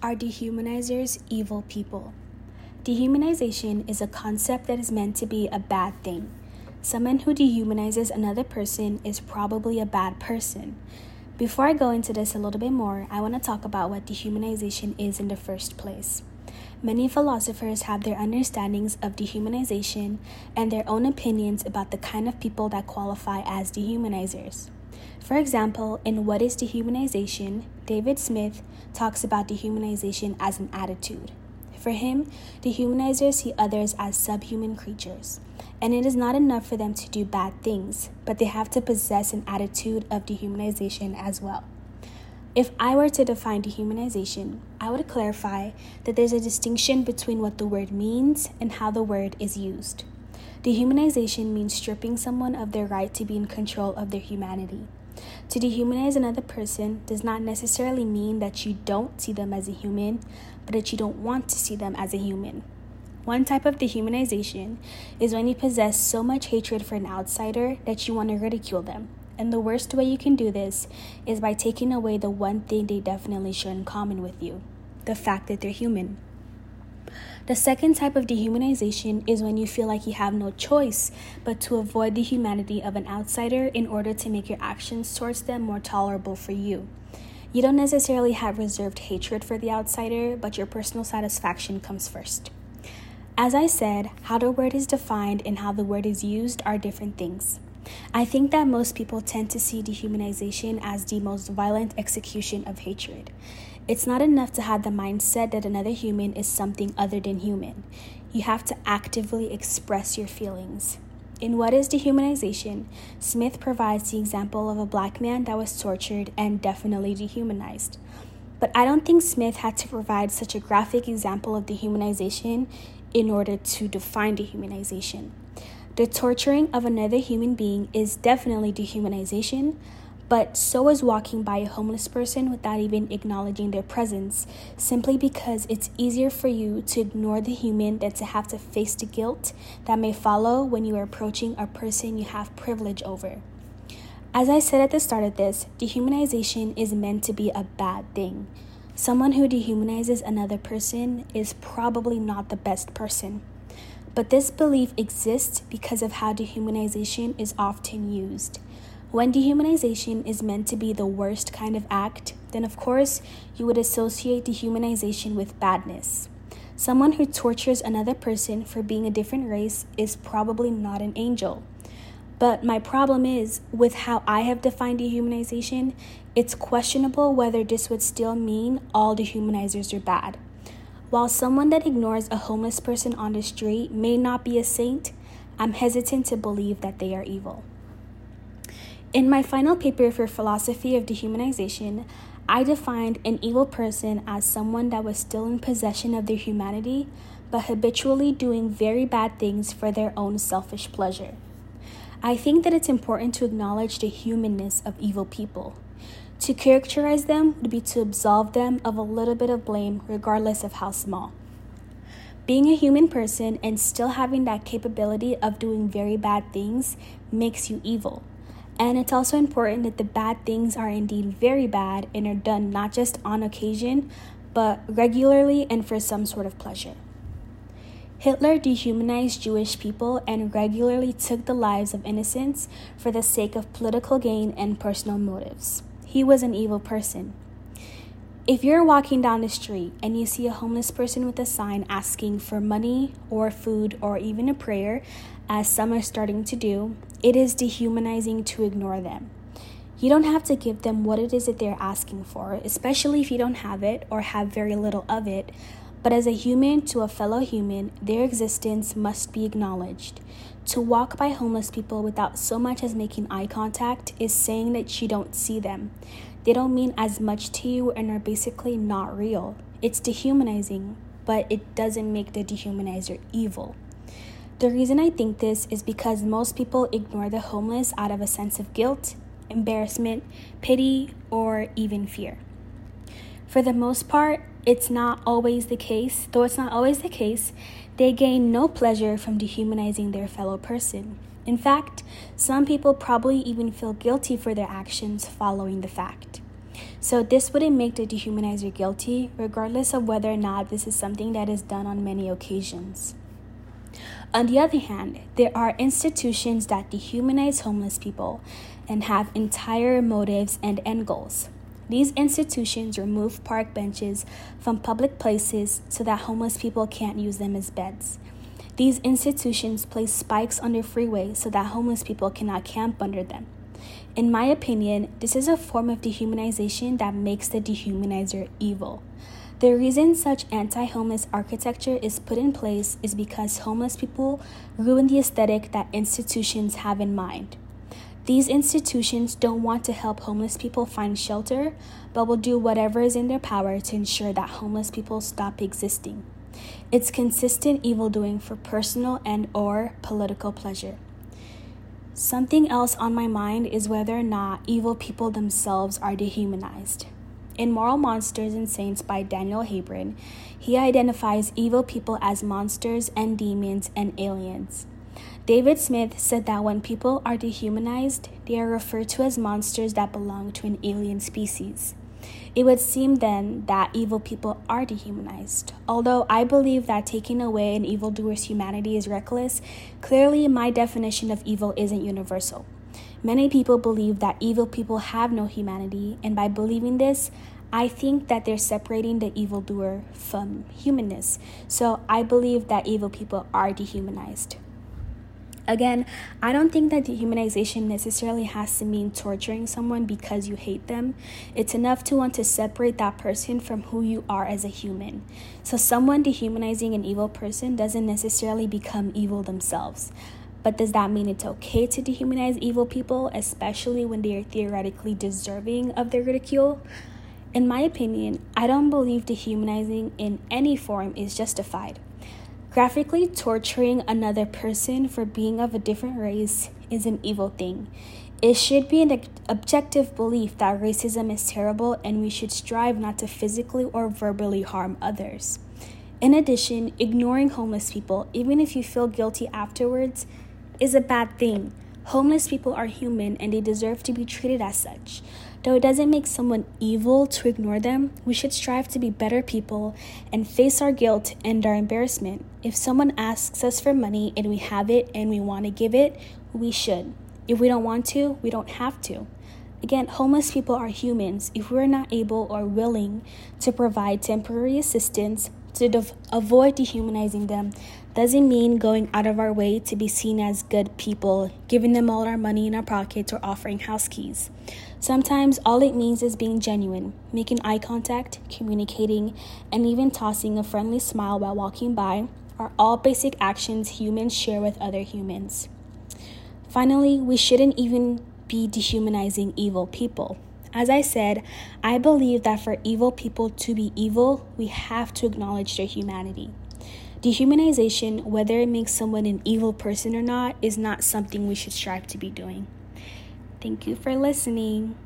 Are dehumanizers evil people? Dehumanization is a concept that is meant to be a bad thing. Someone who dehumanizes another person is probably a bad person. Before I go into this a little bit more, I want to talk about what dehumanization is in the first place. Many philosophers have their understandings of dehumanization and their own opinions about the kind of people that qualify as dehumanizers. For example, in What is Dehumanization, David Smith talks about dehumanization as an attitude. For him, dehumanizers see others as subhuman creatures, and it is not enough for them to do bad things, but they have to possess an attitude of dehumanization as well. If I were to define dehumanization, I would clarify that there's a distinction between what the word means and how the word is used. Dehumanization means stripping someone of their right to be in control of their humanity. To dehumanize another person does not necessarily mean that you don't see them as a human, but that you don't want to see them as a human. One type of dehumanization is when you possess so much hatred for an outsider that you want to ridicule them. And the worst way you can do this is by taking away the one thing they definitely share in common with you the fact that they're human. The second type of dehumanization is when you feel like you have no choice but to avoid the humanity of an outsider in order to make your actions towards them more tolerable for you. You don't necessarily have reserved hatred for the outsider, but your personal satisfaction comes first. As I said, how the word is defined and how the word is used are different things. I think that most people tend to see dehumanization as the most violent execution of hatred. It's not enough to have the mindset that another human is something other than human. You have to actively express your feelings. In What is Dehumanization, Smith provides the example of a black man that was tortured and definitely dehumanized. But I don't think Smith had to provide such a graphic example of dehumanization in order to define dehumanization. The torturing of another human being is definitely dehumanization, but so is walking by a homeless person without even acknowledging their presence, simply because it's easier for you to ignore the human than to have to face the guilt that may follow when you are approaching a person you have privilege over. As I said at the start of this, dehumanization is meant to be a bad thing. Someone who dehumanizes another person is probably not the best person. But this belief exists because of how dehumanization is often used. When dehumanization is meant to be the worst kind of act, then of course you would associate dehumanization with badness. Someone who tortures another person for being a different race is probably not an angel. But my problem is, with how I have defined dehumanization, it's questionable whether this would still mean all dehumanizers are bad. While someone that ignores a homeless person on the street may not be a saint, I'm hesitant to believe that they are evil. In my final paper for Philosophy of Dehumanization, I defined an evil person as someone that was still in possession of their humanity, but habitually doing very bad things for their own selfish pleasure. I think that it's important to acknowledge the humanness of evil people. To characterize them would be to absolve them of a little bit of blame, regardless of how small. Being a human person and still having that capability of doing very bad things makes you evil. And it's also important that the bad things are indeed very bad and are done not just on occasion, but regularly and for some sort of pleasure. Hitler dehumanized Jewish people and regularly took the lives of innocents for the sake of political gain and personal motives. He was an evil person. If you're walking down the street and you see a homeless person with a sign asking for money or food or even a prayer, as some are starting to do, it is dehumanizing to ignore them. You don't have to give them what it is that they're asking for, especially if you don't have it or have very little of it. But as a human to a fellow human, their existence must be acknowledged. To walk by homeless people without so much as making eye contact is saying that you don't see them. They don't mean as much to you and are basically not real. It's dehumanizing, but it doesn't make the dehumanizer evil. The reason I think this is because most people ignore the homeless out of a sense of guilt, embarrassment, pity, or even fear. For the most part, it's not always the case, though it's not always the case, they gain no pleasure from dehumanizing their fellow person. In fact, some people probably even feel guilty for their actions following the fact. So, this wouldn't make the dehumanizer guilty, regardless of whether or not this is something that is done on many occasions. On the other hand, there are institutions that dehumanize homeless people and have entire motives and end goals. These institutions remove park benches from public places so that homeless people can't use them as beds. These institutions place spikes under freeways so that homeless people cannot camp under them. In my opinion, this is a form of dehumanization that makes the dehumanizer evil. The reason such anti homeless architecture is put in place is because homeless people ruin the aesthetic that institutions have in mind. These institutions don't want to help homeless people find shelter, but will do whatever is in their power to ensure that homeless people stop existing. It's consistent evil doing for personal and or political pleasure. Something else on my mind is whether or not evil people themselves are dehumanized. In Moral Monsters and Saints by Daniel Haybron, he identifies evil people as monsters and demons and aliens. David Smith said that when people are dehumanized, they are referred to as monsters that belong to an alien species. It would seem then that evil people are dehumanized. Although I believe that taking away an evildoer's humanity is reckless, clearly my definition of evil isn't universal. Many people believe that evil people have no humanity, and by believing this, I think that they're separating the evildoer from humanness. So I believe that evil people are dehumanized. Again, I don't think that dehumanization necessarily has to mean torturing someone because you hate them. It's enough to want to separate that person from who you are as a human. So, someone dehumanizing an evil person doesn't necessarily become evil themselves. But does that mean it's okay to dehumanize evil people, especially when they are theoretically deserving of their ridicule? In my opinion, I don't believe dehumanizing in any form is justified. Graphically torturing another person for being of a different race is an evil thing. It should be an objective belief that racism is terrible and we should strive not to physically or verbally harm others. In addition, ignoring homeless people, even if you feel guilty afterwards, is a bad thing. Homeless people are human and they deserve to be treated as such. Though it doesn't make someone evil to ignore them, we should strive to be better people and face our guilt and our embarrassment. If someone asks us for money and we have it and we want to give it, we should. If we don't want to, we don't have to. Again, homeless people are humans. If we're not able or willing to provide temporary assistance to de- avoid dehumanizing them, doesn't mean going out of our way to be seen as good people, giving them all our money in our pockets, or offering house keys. Sometimes all it means is being genuine, making eye contact, communicating, and even tossing a friendly smile while walking by are all basic actions humans share with other humans. Finally, we shouldn't even be dehumanizing evil people. As I said, I believe that for evil people to be evil, we have to acknowledge their humanity. Dehumanization, whether it makes someone an evil person or not, is not something we should strive to be doing. Thank you for listening.